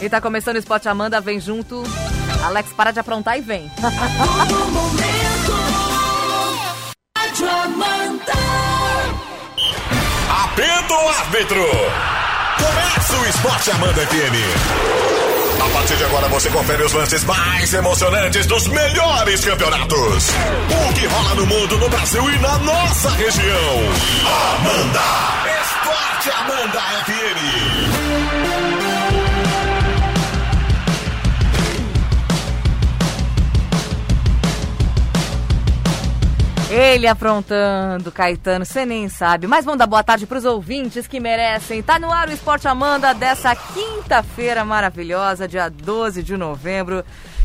E tá começando o Spot Amanda, vem junto. Alex, para de aprontar e vem. Apito o árbitro. Começa o Esporte Amanda FM. A partir de agora você confere os lances mais emocionantes dos melhores campeonatos. O que rola no mundo, no Brasil e na nossa região. Amanda. Esporte Amanda FM. Ele aprontando, Caetano, você nem sabe. Mas vamos dar boa tarde pros ouvintes que merecem. Tá no ar o Esporte Amanda dessa quinta-feira maravilhosa, dia 12 de novembro.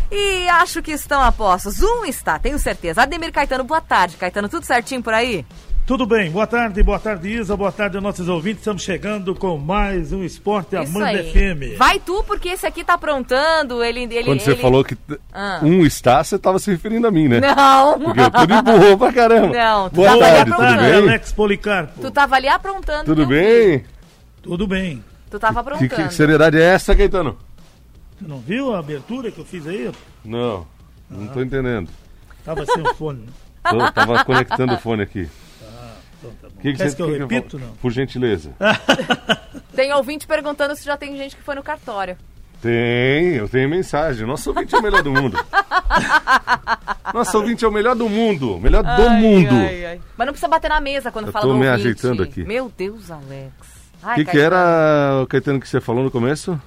E acho que estão a postos. Um está, tenho certeza. Ademir Caetano, boa tarde. Caetano, tudo certinho por aí? Tudo bem, boa tarde, boa tarde Isa, boa tarde aos nossos ouvintes. Estamos chegando com mais um Esporte Isso Amanda aí. FM. Vai tu, porque esse aqui tá aprontando. Ele, ele, Quando você ele- falou que Ah. um está, você estava se referindo a mim, né? Não. Porque eu tô de boa pra caramba. Não, tu Boa tava ali tarde, tudo aprontando. bem? Alex Policarpo. Tu tava ali aprontando. Tudo meu bem? filho. Tudo bem. Tu tava Que, aprontando. que seriedade é essa, Caetano? Tu não viu a abertura que eu fiz aí? Não, não tô entendendo. Tava sem o fone. né? Tô, tava conectando o fone aqui. Então tá. Que que Quer você- que eu que repito, não? Por gentileza. Tem ouvinte perguntando se já tem gente que foi no cartório. Tem, eu tenho mensagem. Nosso ouvinte é o melhor do mundo. Nosso ouvinte é o melhor do mundo. Melhor do Ai, mundo. ai, ai. Mas não precisa bater na mesa quando Eu fala tô do me ouvinte. ajeitando aqui. Meu Deus, Alex. O que, que era, Caetano, que você falou no começo?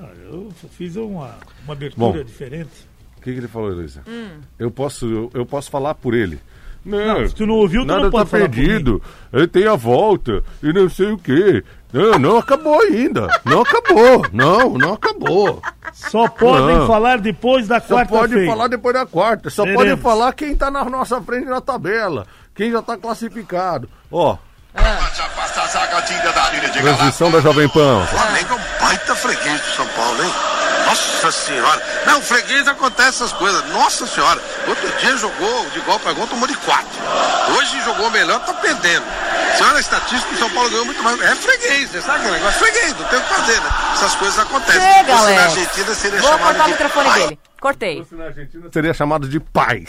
Ah, eu fiz uma, uma abertura Bom. diferente. O que, que ele falou, Luísa? Hum. Eu, posso, eu, eu posso falar por ele. Não, Não, se tu não ouviu, tu nada não tá pode falar por perdido. Ele tem a volta e não sei o quê. Não, não acabou ainda. Não acabou. Não, não acabou. Só podem Não. falar depois da Só pode quarta-feira. falar depois da quarta. Só Veremos. pode falar quem tá na nossa frente na tabela. Quem já tá classificado. Ó, Já passa a zagadinha da Jovem Pan. Flamengo é um baita freguês do São Paulo, hein? Nossa senhora. Não, freguês acontece essas coisas. Nossa senhora. Outro dia jogou de igual para igual, tomou de quatro. Hoje jogou melhor, tá perdendo. Você olha a estatística, o São Paulo ganhou muito mais. É freguês, você sabe que é um negócio freguês, não tem o que fazer, né? Essas coisas acontecem. Chega, Se fosse na. Argentina seria Vou chamado cortar o de microfone pai. dele. Cortei. Na Argentina seria chamado de pai.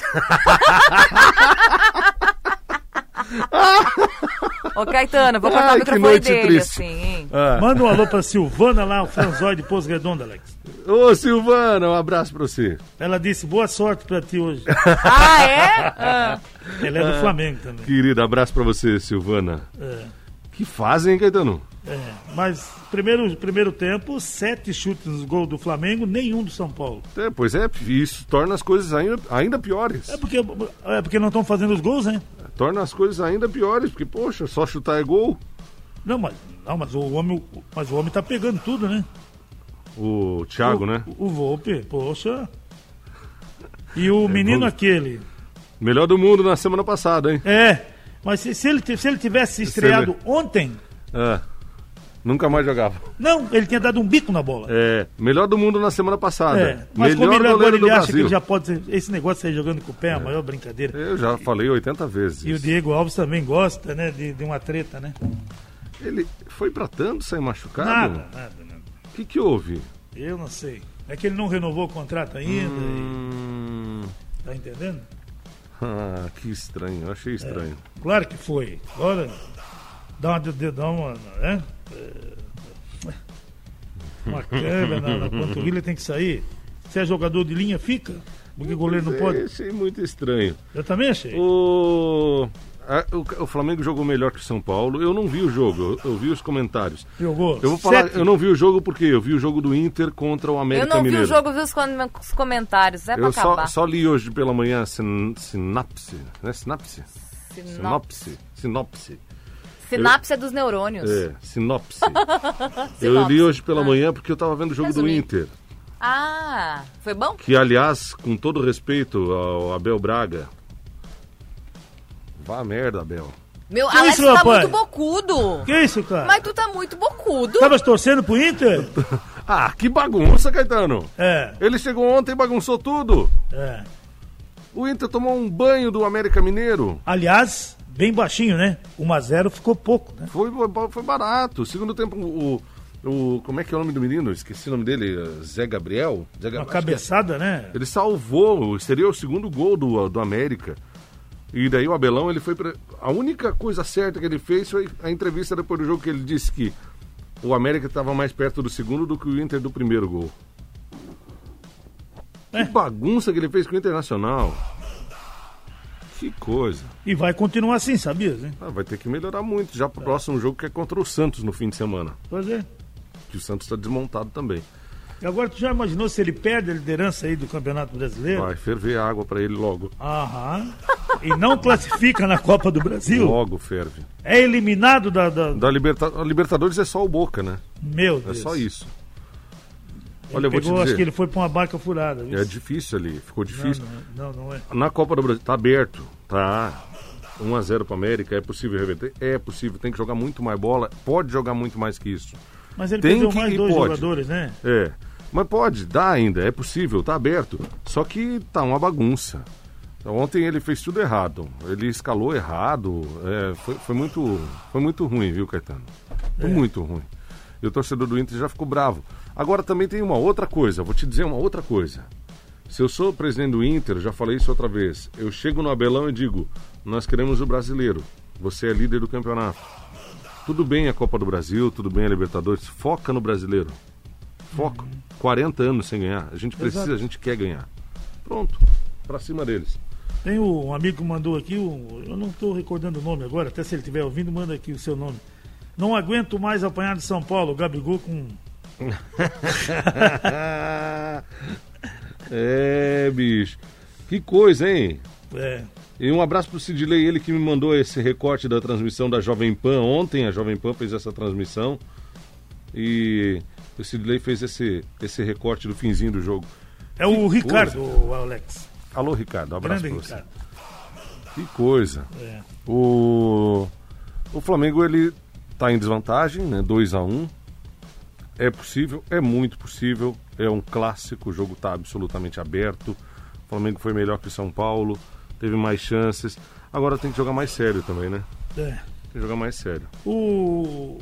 Ô, Caetano, vou cortar Ai, o microfone dele, triste. assim, hein? Ah. Manda um alô pra Silvana lá, o Franzói de Pouso Redondo, Alex. Ô, Silvana, um abraço pra você. Ela disse boa sorte pra ti hoje. Ah, é? Ah. Ela é do Flamengo também. Querida, abraço pra você, Silvana. É, Que fazem, hein, Caetano? é. Mas primeiro, primeiro tempo, sete chutes nos gols do Flamengo, nenhum do São Paulo. É, pois é, isso torna as coisas ainda, ainda piores. É porque, é porque não estão fazendo os gols, né? Torna as coisas ainda piores, porque, poxa, só chutar é gol. Não, mas, não, mas o homem, mas o homem tá pegando tudo, né? O Thiago, o, né? O Volpe, poxa. E o menino Volpe. aquele. Melhor do mundo na semana passada, hein? É, mas se, se ele, se ele tivesse estreado ontem, É. Nunca mais jogava. não, ele tinha dado um bico na bola. É. Melhor do mundo na semana passada. É, mas Melhor como ele agora ele acha que Brasil. ele já pode ser, esse negócio de sair jogando com o pé é a maior brincadeira. Eu já falei 80 vezes. E o. Diego Alves também gosta, né, de, de uma treta, né? Ele foi pra tanto sair machucado? Nada, nada, nada. O que que houve? Eu não sei. É que ele não renovou o contrato ainda, Hum... e, tá entendendo? Ah, que estranho. Eu achei estranho. Claro que foi. Agora, dá uma, de- dá uma, né? É, Uma câmera na, na panturrilha tem que sair. Se é jogador de linha, fica. Porque o goleiro não é, pode. Achei muito estranho. Eu também achei. O... a- o... o Flamengo jogou melhor que o São Paulo. Eu não vi o jogo, eu, eu vi os comentários. Jogou. Eu vou falar, sete. eu não vi o jogo porque eu vi o jogo do Inter contra o Eu América não vi Mineiro. o jogo, vi os, com- os comentários. É pra Eu só, acabar. só li hoje pela manhã sin, sinapse, né? Sinapse? Sinop- Sinopse. Sinopse. Sinapse é dos neurônios. É, sinopse. eu li hoje pela manhã porque eu tava vendo o jogo do Resumindo. Inter. Ah, foi bom? Que, aliás, com todo respeito ao Abel Braga. Vá merda, Abel. Meu, Que Alex isso, tá rapaz? muito bocudo. Que isso, cara? Mas tu tá muito bocudo. Tava torcendo pro Inter? Ah, que bagunça, Caetano. É, Ele chegou ontem e bagunçou tudo. é. O Inter tomou um banho do América Mineiro. Aliás, bem baixinho, né? 1x0 ficou pouco, né? Foi, foi barato. Segundo tempo, o, o. Como é que é o nome do menino? Esqueci o nome dele. Zé Gabriel? Zé Uma é. cabeçada, né? Ele salvou, seria o segundo gol do, do América. E daí o Abelão, ele foi pra... A única coisa certa que ele fez foi a entrevista depois do jogo que ele disse que o América estava mais perto do segundo do que o Inter do primeiro gol. É. Que bagunça que ele fez com o Internacional. Que coisa. E vai continuar assim, sabia? Né? Ah, vai ter que melhorar muito já pro próximo jogo que é contra o Santos no fim de semana. Pois é. Que o Santos está desmontado também. E agora, tu já imaginou se ele perde a liderança aí do Campeonato Brasileiro? Vai ferver água para ele logo. Aham. E não classifica na Copa do Brasil? Logo ferve. É eliminado da. da... Da Liberta... Libertadores é só o Boca, né? Meu É Deus. só isso. Ele Olha, eu vou te pegou, acho dizer. que ele foi pra uma barca furada. viu? É difícil ali, ficou difícil. não, não, não é. Na Copa do Brasil, tá aberto, tá. 1x0 para América, é possível reverter? É possível, tem que jogar muito mais bola, pode jogar muito mais que isso. Mas ele Tem perdeu que mais dois pode. jogadores, né? É, mas pode, dá ainda, é possível, tá aberto. Só que tá uma bagunça. Ontem ele fez tudo errado, ele escalou errado, é, foi, foi muito, foi muito ruim, viu, Caetano? Foi muito ruim. E o torcedor do Inter já ficou bravo. Agora também tem uma outra coisa, vou te dizer uma outra coisa. Se eu sou presidente do Inter, já falei isso outra vez, eu chego no Abelão e digo: nós queremos o brasileiro, você é líder do campeonato. Tudo bem a Copa do Brasil, tudo bem a Libertadores, foca no brasileiro. Foca. 40 anos sem ganhar, a gente precisa, Exato. a gente quer ganhar. Pronto, pra cima deles. Tem um amigo que mandou aqui, um- eu não estou recordando o nome agora, até se ele estiver ouvindo, manda aqui o seu nome. Não aguento mais apanhar de São Paulo, Gabigol com. é, bicho. Que coisa, hein? É, E um abraço pro Sidley, ele que me mandou esse recorte da transmissão da Jovem Pan. Ontem a Jovem Pan fez essa transmissão. E o Sidley fez esse, esse recorte do finzinho do jogo. é o Que Ricardo, o Alex. Alô, Ricardo, um abraço Grande pra você. Ricardo. Que coisa. É. O, o Flamengo, ele tá em desvantagem, né? 2 a 1 É possível, é muito possível. É um clássico, o jogo tá absolutamente aberto. O Flamengo foi melhor que o São Paulo, teve mais chances. Agora tem que jogar mais sério também, né? É. Tem que jogar mais sério. O,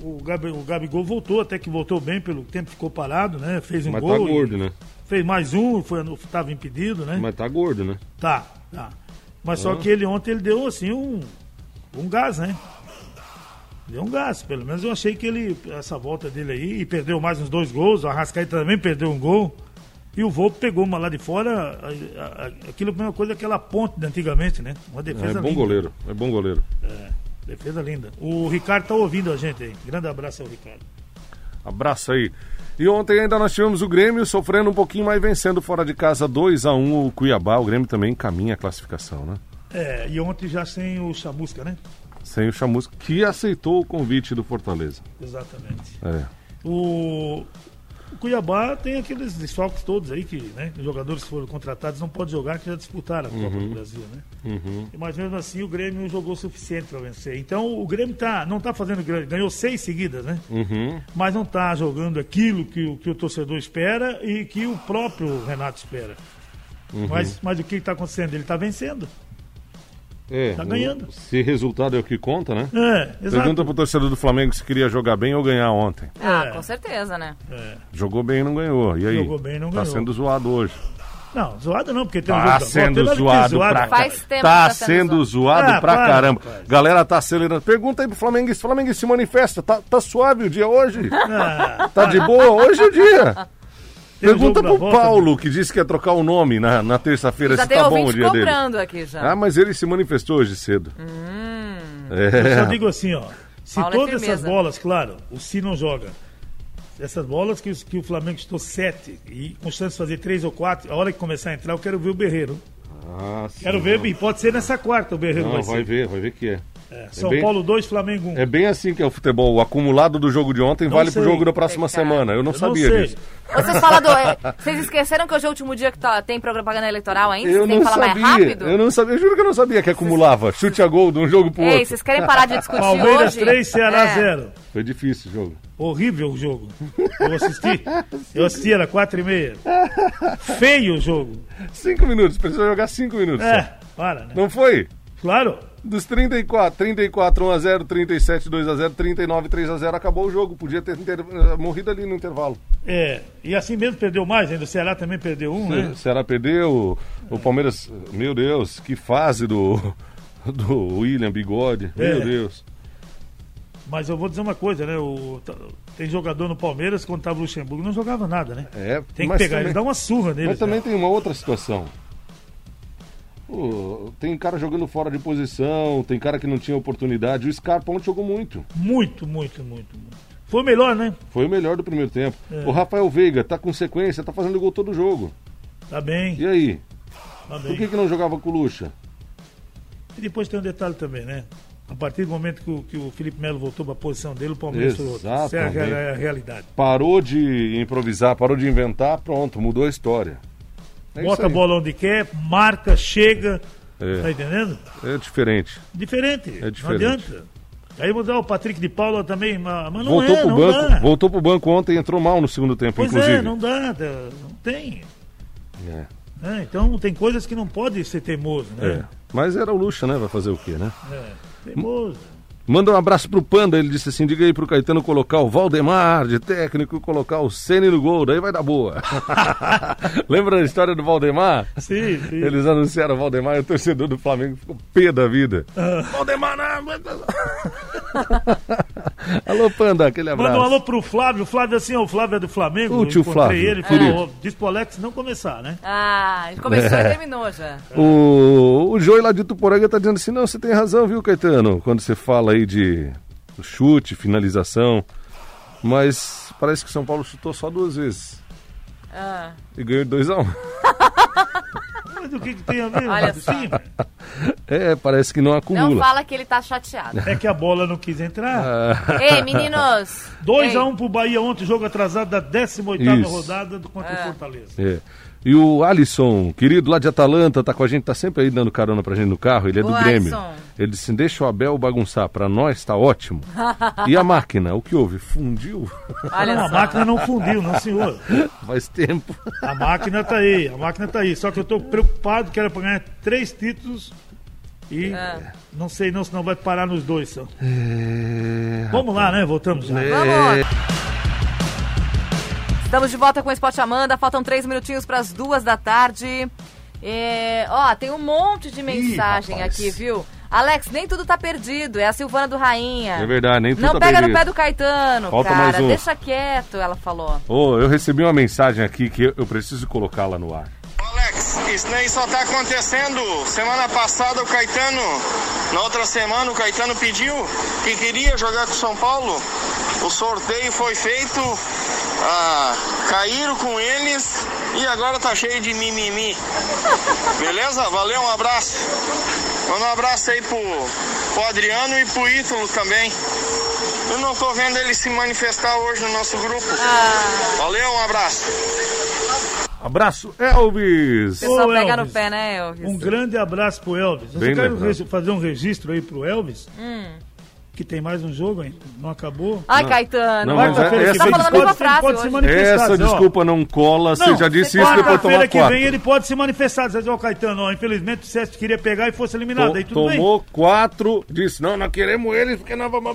o, Gabi, o Gabigol voltou, até que voltou bem, pelo tempo ficou parado, né? Fez um Mas gol. tá e gordo, né? Fez mais um, foi, estava impedido, né? Mas tá gordo, né? Tá, tá. Mas só Ah. que ele ontem ele deu assim um, um gás, né? Deu um gás, pelo menos eu achei que ele, essa volta dele aí, e perdeu mais uns dois gols, o Arrascaeta também perdeu um gol. E o Volpe pegou uma lá de fora, a- a- a- aquilo é a mesma coisa aquela ponte de antigamente, né? Uma É defesa bom linda. goleiro, é bom goleiro. É, defesa linda. O Ricardo tá ouvindo a gente aí. Grande abraço ao Ricardo. Abraço aí. E ontem ainda nós tivemos o Grêmio sofrendo um pouquinho, mas vencendo fora de casa 2 a 1 o Cuiabá. O Grêmio também encaminha a classificação, né? É, e ontem já sem o Chamusca, né? Sem o Chamusca, que aceitou o convite do Fortaleza. Exatamente. É. O, o Cuiabá tem aqueles desfalques todos aí que, né? Os jogadores que foram contratados não podem jogar, que já disputaram a Copa do Brasil, né? Uhum. Mas mesmo assim o Grêmio jogou o suficiente para vencer. Então o Grêmio tá, não tá fazendo grande. Ganhou seis seguidas, né? Uhum. Mas não tá jogando aquilo que, o- que o torcedor espera e que o próprio Renato espera. Uhum. Mas, mas o que está acontecendo? Ele está vencendo. É, Tá ganhando. o- Se resultado é o que conta, né? É, exato. Pergunta pro torcedor do Flamengo se queria jogar bem ou ganhar ontem. Ah, É. com certeza, né? É. Jogou bem e não ganhou. E aí? Jogou bem e não tá ganhou. sendo zoado hoje. Não, zoado não, porque tem um Tá jogo sendo que zoado zoado. pra Faz tempo Tá que tá sendo sendo zoado Ah, pra para, caramba. rapaz. Galera tá acelerando. Pergunta aí pro Flamenguista. Flamenguista se manifesta. Tá, tá suave o dia hoje? Ah, Tá de boa? Hoje é o dia. Pergunta pro volta, Paulo, que disse que ia trocar o nome na, na terça-feira, se tá bom o dia dele. cobrando aqui já. Ah, mas ele se manifestou hoje cedo. Eu só É. digo assim, ó. Se Paulo é todas essas firmeza. bolas, claro, o Si não joga. Essas bolas que, que o Flamengo estou sete e com chance de fazer três ou quatro, a hora que começar a entrar, eu quero ver o Berreiro. Ah, sim. Quero ver, e pode ser nessa quarta o Berreiro Não, vai vai ser. ver, vai ver que é. É, São bem- Paulo 2, Flamengo 1. Um. É bem assim que é o futebol. O acumulado do jogo de ontem Não vale pro sei. jogo da próxima É, cara. semana. Eu não Eu sabia sei. disso. Vocês do. é, Vocês esqueceram que hoje é o último dia que tá- tem propaganda eleitoral ainda? Eu Vocês têm não que falar sabia. mais rápido? Eu não sabia. Eu juro que eu não sabia que acumulava. Chute a gol de um jogo pro Ei, outro. vocês querem parar de discutir Palmeiras hoje? 3, Ceará É. 0. Foi difícil o jogo. Horrível o jogo. Eu assisti. Eu assisti, era 4 e meia. Feio o jogo. Cinco minutos. Precisou jogar cinco minutos. só. É, para, né? Não foi? Claro. Dos 34, 34 1x0, 37 2x0, 39 3x0, acabou o jogo. Podia ter inter- eh, morrido ali no intervalo. É, e assim mesmo perdeu mais, ainda o Ceará também perdeu um, né? O Ceará perdeu, o Palmeiras, meu Deus, que fase do, do William Bigode, meu É. Deus. Mas eu vou dizer uma coisa, né? O, tá- tem jogador no Palmeiras, quando tava o Luxemburgo, não jogava nada, né? É, Tem que pegar também- ele, dar uma surra nele. Mas também tem uma outra situação. Pô, tem cara jogando fora de posição, tem cara que não tinha oportunidade. O Scarpa ontem jogou muito. Muito, muito, muito, muito. Foi o melhor, né? Foi o melhor do primeiro tempo. É. O Rafael Veiga tá com sequência, tá fazendo gol todo jogo. Tá bem, E aí? tá Por bem. que, que não jogava com o Lucha? E depois tem um detalhe também, né? A partir do momento que o, que o Felipe Melo voltou para a posição dele, o Palmeiras foi outro. Essa é a, é a realidade. Parou de improvisar, parou de inventar, pronto, mudou a história. É Bota bola onde quer, marca, chega. É. Tá entendendo? É diferente. Diferente. É Não diferente. adianta. Aí mudar o Patrick de Paula também, mas não voltou é, pro não banco, dá. voltou pro banco ontem e entrou mal no segundo tempo, Pois inclusive. é, não dá, não tem. É, né? Então tem coisas que não pode ser teimoso, é. né? Mas era o Lucha, né? Vai fazer o quê, né? É. Teimoso. Manda um abraço pro Panda, ele disse assim, diga aí pro Caetano colocar o Valdemar de técnico e colocar o Ceni no gol, daí vai dar boa. Lembra da história do Valdemar? Sim, sim. Eles anunciaram o Valdemar e o torcedor do Flamengo ficou pé da vida. Ah. Valdemar, não! alô, Panda, aquele abraço. Manda um alô pro Flávio. O Flávio, assim, o Flávio é do Flamengo. O tio encontrei Flávio, ele, falou, diz pro Alex não começar, né? Ah, começou É. e terminou já. O, o Joey lá de Tuporanga tá dizendo assim, não, você tem razão, viu, Caetano? Quando você fala aí de chute, finalização. Mas parece que São Paulo chutou só duas vezes. Ah. E ganhou de 2x1. Mas o que, que tem a ver? Olha só. Sim, É, parece que não Não acumula. fala que ele tá chateado. é que a bola não quis entrar. Ah, Ei, meninos! 2x1 Ei, um pro Bahia ontem, jogo atrasado da 18 Isso. rodada do contra o Fortaleza. é. E o Alisson, querido lá de Atalanta, tá com a gente, tá sempre aí dando carona pra gente no carro, ele é do Grêmio. Alisson. Ele disse, deixa o Abel bagunçar, pra nós tá ótimo. e a máquina, o que houve? Fundiu? Olha Não, a máquina não fundiu, não senhor. Faz tempo. A máquina tá aí, a máquina tá aí. Só que eu tô preocupado que era pra ganhar três títulos e É. não sei não, senão vai parar nos dois. Só. É... Vamos lá, né? Voltamos já. Vamos! Estamos de volta com o Esporte Amanda. Faltam três minutinhos para as duas da tarde. É, ó, tem um monte de mensagem rapaz. aqui, viu? Alex, nem tudo tá perdido. É a Silvana do Rainha. É verdade, nem tudo Não tá pega no perdido. pé do Caetano, Falta cara. mais um. Deixa quieto, ela falou. Ô, eu recebi uma mensagem aqui que eu- eu preciso colocá-la no ar. Isso daí só tá acontecendo. Semana passada o Caetano, na outra semana o Caetano pediu que queria jogar com o São Paulo. O sorteio foi feito, ah, caíram com eles e agora tá cheio de mimimi. Beleza? Valeu, um abraço. Manda um abraço aí pro, pro Adriano e pro Ítalo também. Eu não tô vendo ele se manifestar hoje no nosso grupo. Valeu, um abraço. Abraço, Elvis! O pessoal Ô, pega no Elvis, pé, né, Elvis? Um grande abraço pro Elvis. Eu Bem quero fazer um registro aí pro Elvis, Hum. que tem mais um jogo ainda, não acabou. Ai, Caetano. Não, mas Quarta-feira essa- Tá vem falando a ele mesma pode, ele frase pode se manifestar. Essa ó, desculpa não cola, você Não, já disse isso depois Quarta-feira tomar que vem ele pode se manifestar, dizer, ó, Caetano, ó, infelizmente o César queria pegar e fosse eliminado. To- aí tudo bem. tomou quatro, disse, não, nós queremos eles porque nós vamos...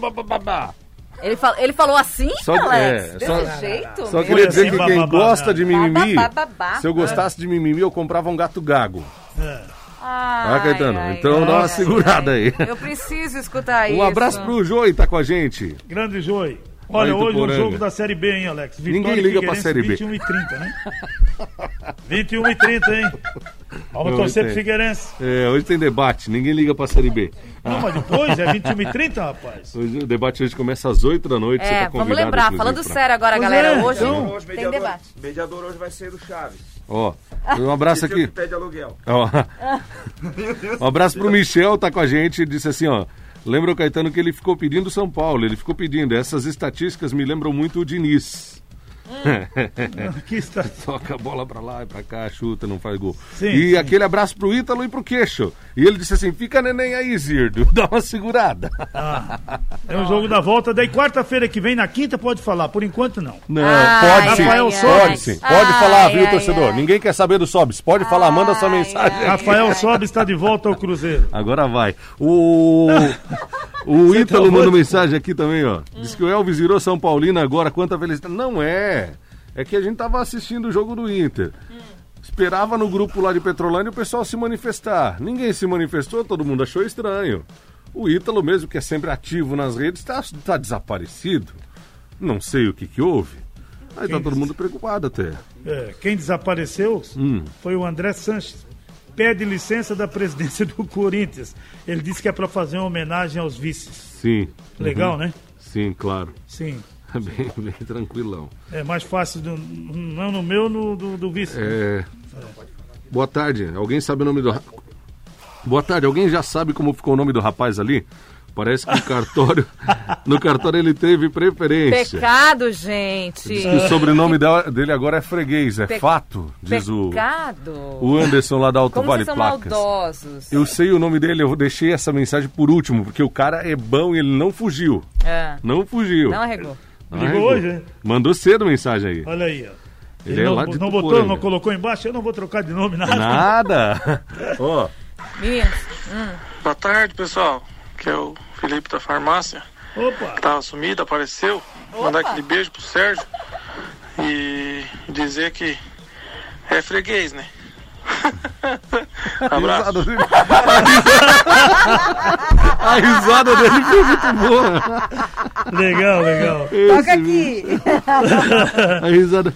bababá." Ele, fal- ele falou assim, Só- Alex? é, Desse só- jeito? Só queria dizer assim, que quem bababá, gosta de mimimi, Bababá. se eu gostasse de mimimi, eu comprava um gato gago. É. Ai, Ah, Caetano, ai, então ai, dá uma ai, segurada ai. aí. Eu preciso escutar isso. Um abraço pro Joey, tá com a gente. Grande Joey. Olha, hoje o Tuporanga. jogo da Série B, hein, Alex? Vitória Ninguém liga pra Série B. 21 e 30, né? 21 e 30, hein? Vamos Não, torcer pro. Figueirense. É, hoje tem debate, ninguém liga pra Série B. Não, mas depois é 21 e 30, rapaz. Hoje, o debate hoje começa às 8 da noite, você É, tá vamos lembrar, falando pra- sério agora, Pois galera. é, hoje então. Hoje, tem mediador, debate. mediador hoje vai ser o Chaves. Ó, um abraço é o aqui. pede aluguel. Ó. Um abraço pro Michel, tá com a gente, disse assim, ó. Lembra o Caetano que ele ficou pedindo São Paulo, ele ficou pedindo. Essas estatísticas me lembram muito o Diniz. Aqui está. Toca a bola pra lá e pra cá, chuta, não faz gol. Sim, e sim. aquele abraço pro Ítalo e pro Queixo. E ele disse assim: fica neném aí, Zirdo, dá uma segurada. É um jogo da volta. Daí quarta-feira que vem, na quinta, pode falar. Por enquanto, não. Não, Ai, pode sim. ai, pode ai. sim. Pode Ai, falar, viu, ai, torcedor? ai. Ninguém quer saber do Sobs. Pode falar, manda sua Ai, mensagem. Rafael Sobe está de volta ao Cruzeiro. Agora vai. O, o Você Ítalo tá mandou mensagem aqui também, ó. Diz que o Elvis virou São Paulino agora, quanta felicidade. Não é. É que a gente tava assistindo o jogo do Inter. Esperava no grupo lá de Petrolândia o pessoal se manifestar. Ninguém se manifestou, todo mundo achou estranho. O Ítalo, mesmo que é sempre ativo nas redes, tá, tá desaparecido. Não sei o que que houve. Aí tá Quem todo mundo preocupado até. É, quem desapareceu Hum. foi o André Sanches. Pede licença da presidência do Corinthians. Ele disse que é para fazer uma homenagem aos vices. Sim. Legal, Uhum. né? Sim, claro. Sim. Bem, bem tranquilão. É mais fácil, do, não no meu, no do, do vice. É... Boa tarde. Alguém sabe o nome do. Boa tarde. Alguém já sabe como ficou o nome do rapaz ali? Parece que o cartório. no cartório ele teve preferência. Pecado, gente. Diz que o sobrenome dele agora é freguês, é Pe- fato, diz o, Pecado. o Anderson lá da Alto Como Vale vocês são Placas. maldosos. Eu sei o nome dele, eu deixei essa mensagem por último, porque o cara é bom e ele não fugiu. É. Não fugiu. Não arregou. Ligou hoje, né? Mandou cedo mensagem aí. Olha aí, ó. Ele é não, não botou, não colocou embaixo, eu não vou trocar de nome, nada. Nada. Ó, Meninos, Boa tarde, pessoal. Que é o Felipe da farmácia. Opa! Tava sumido, apareceu. Mandar aquele beijo pro Sérgio. E dizer que é freguês, né? Abraço. risada dele. A risada dele foi muito boa. Legal, legal. toca aqui. A risada.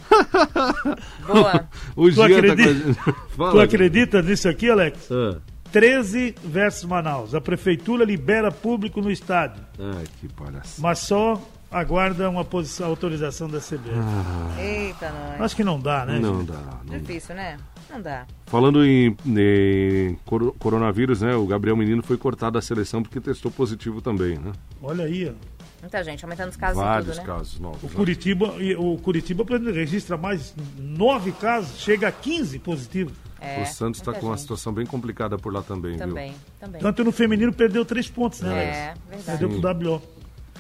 Boa. O Jean tá acredita- gente. Fala, Tu acredita nisso aqui, Alex? Ah, 13 versus Manaus. A prefeitura libera público no estádio, Ai, que palhaçada. mas só aguarda uma posição, autorização da CBF. Eita, não. Acho que não dá, né? Não gente? dá. Não dá. Difícil, né? Não dá. Falando em, em coro- coronavírus, né? O Gabriel Menino foi cortado da seleção porque testou positivo também, né? Olha aí, ó. Muita gente, aumentando os casos Vários tudo, né? casos novos. O né? Curitiba, o Curitiba registra mais nove casos, chega a 15 positivos. É, o Santos está com uma gente. situação bem complicada por lá também, Também, também. Tanto no feminino perdeu três pontos, né, Alex? É, verdade. Perdeu pro WO.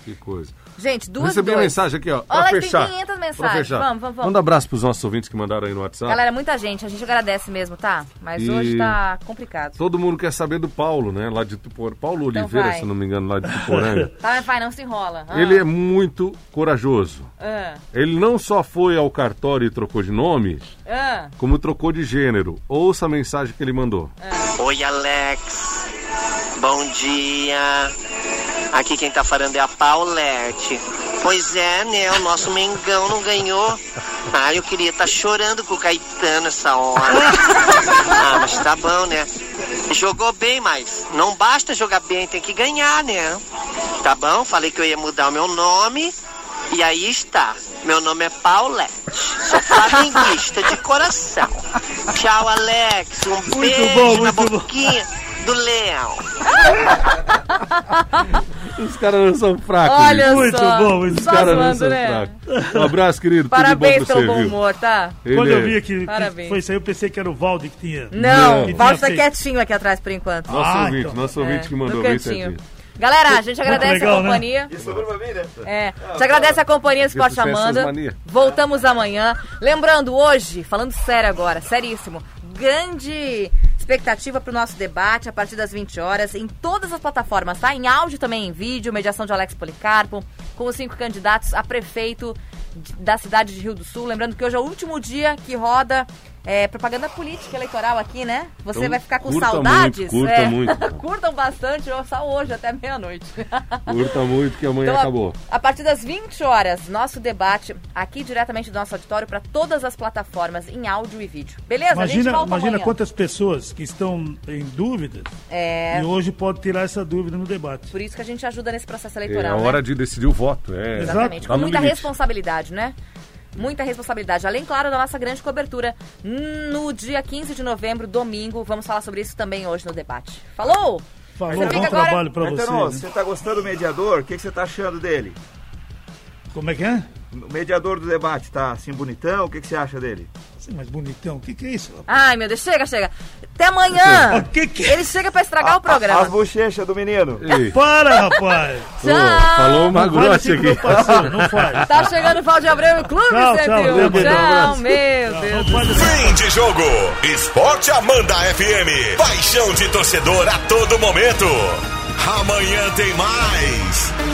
Que coisa. Gente, duas Recebi uma dois. mensagem aqui, ó. Pra Olha, tem fechar. 500 Pra mensagens. fechar. Vamos, vamos, vamos. Manda abraço pros nossos ouvintes que mandaram aí no WhatsApp. Galera, muita gente. A gente agradece mesmo, tá? Mas E- hoje tá complicado. Todo mundo quer saber do Paulo, né? Lá de Tupor... Paulo Então Oliveira, vai. se não me engano, lá de Tuporanga. Tá, mas vai, não se enrola. Ah, Ele é muito corajoso. ah, Ele não só foi ao cartório e trocou de nome, ah. como trocou de gênero. Ouça a mensagem que ele mandou. Oi, Alex. Bom dia. Aqui quem tá falando é a Paulette. Pois é, né? O nosso Mengão não ganhou. Ah, eu queria estar chorando com o Caetano essa hora. Ah, mas tá bom, né? Jogou bem, mas não basta jogar bem, tem que ganhar, né? Tá bom? Falei que eu ia mudar o meu nome. E aí está. Meu nome é Paulette. Sou flamenguista de coração. Tchau, Alex. Um beijo bom, na muito bom. boquinha do leão. Os caras não são fracos. Olha gente. Muito só. bom, Os caras não são né? fracos. Um abraço, querido. Parabéns pelo bom humor, tá? Ele Quando eu é- vi que, que foi isso aí, eu pensei que era o Valde que tinha. Não, Que o tinha tá feito. quietinho aqui atrás por enquanto. Nosso Ah, ouvinte, então. nosso ouvinte que É, mandou no bem certinho. Galera, a gente agradece legal, a né? companhia. Isso sobrou pra mim, né? É, a gente agradece a companhia do Esporte Amanda. Voltamos amanhã. Lembrando, hoje, falando sério agora, seríssimo, grande expectativa para o nosso debate a partir das 20 horas em todas as plataformas, tá? Em áudio também em vídeo, mediação de Alex Policarpo, com os cinco candidatos a prefeito da cidade de Rio do Sul. Lembrando que hoje é o último dia que roda é, propaganda política eleitoral aqui, né? Você Então, vai ficar com curta saudades? muito, curta É. muito. Curtam bastante, só hoje até meia-noite. Curta muito que amanhã Então, a- acabou. A, partir das 20 horas, nosso debate aqui diretamente do nosso auditório para todas as plataformas em áudio e vídeo. Beleza? a gente Imagina, volta imagina amanhã. quantas pessoas que estão em dúvidas É, e hoje pode tirar essa dúvida no debate. por isso que a gente ajuda nesse processo É eleitoral. a né? hora de decidir o voto. É, Exatamente, tá com no muita limite. responsabilidade, né? Muita responsabilidade. Além, claro, da nossa grande cobertura no dia 15 de novembro, domingo. Vamos falar sobre isso também hoje no debate. Falou? Falou, Você bom fica trabalho pra você. Né? você tá gostando do mediador? O que, que você tá achando dele? Como é que é? O mediador do debate tá assim bonitão, o que, que você acha dele? Assim, mas bonitão, o que, que é isso? rapaz? Ai, meu Deus, chega, chega. Até amanhã. O que que é? Ele chega pra estragar o As programa. bochechas do menino. Ei, Para, rapaz! ô, falou uma grossa aqui. parceiro, não faz. Tá chegando o Valde Abreu e o Clube Tchau, tchau, 101. Leandro. Tchau, abraço. meu Deus. Fim de jogo. Esporte Amanda FM. Paixão de torcedor a todo momento. Amanhã tem mais.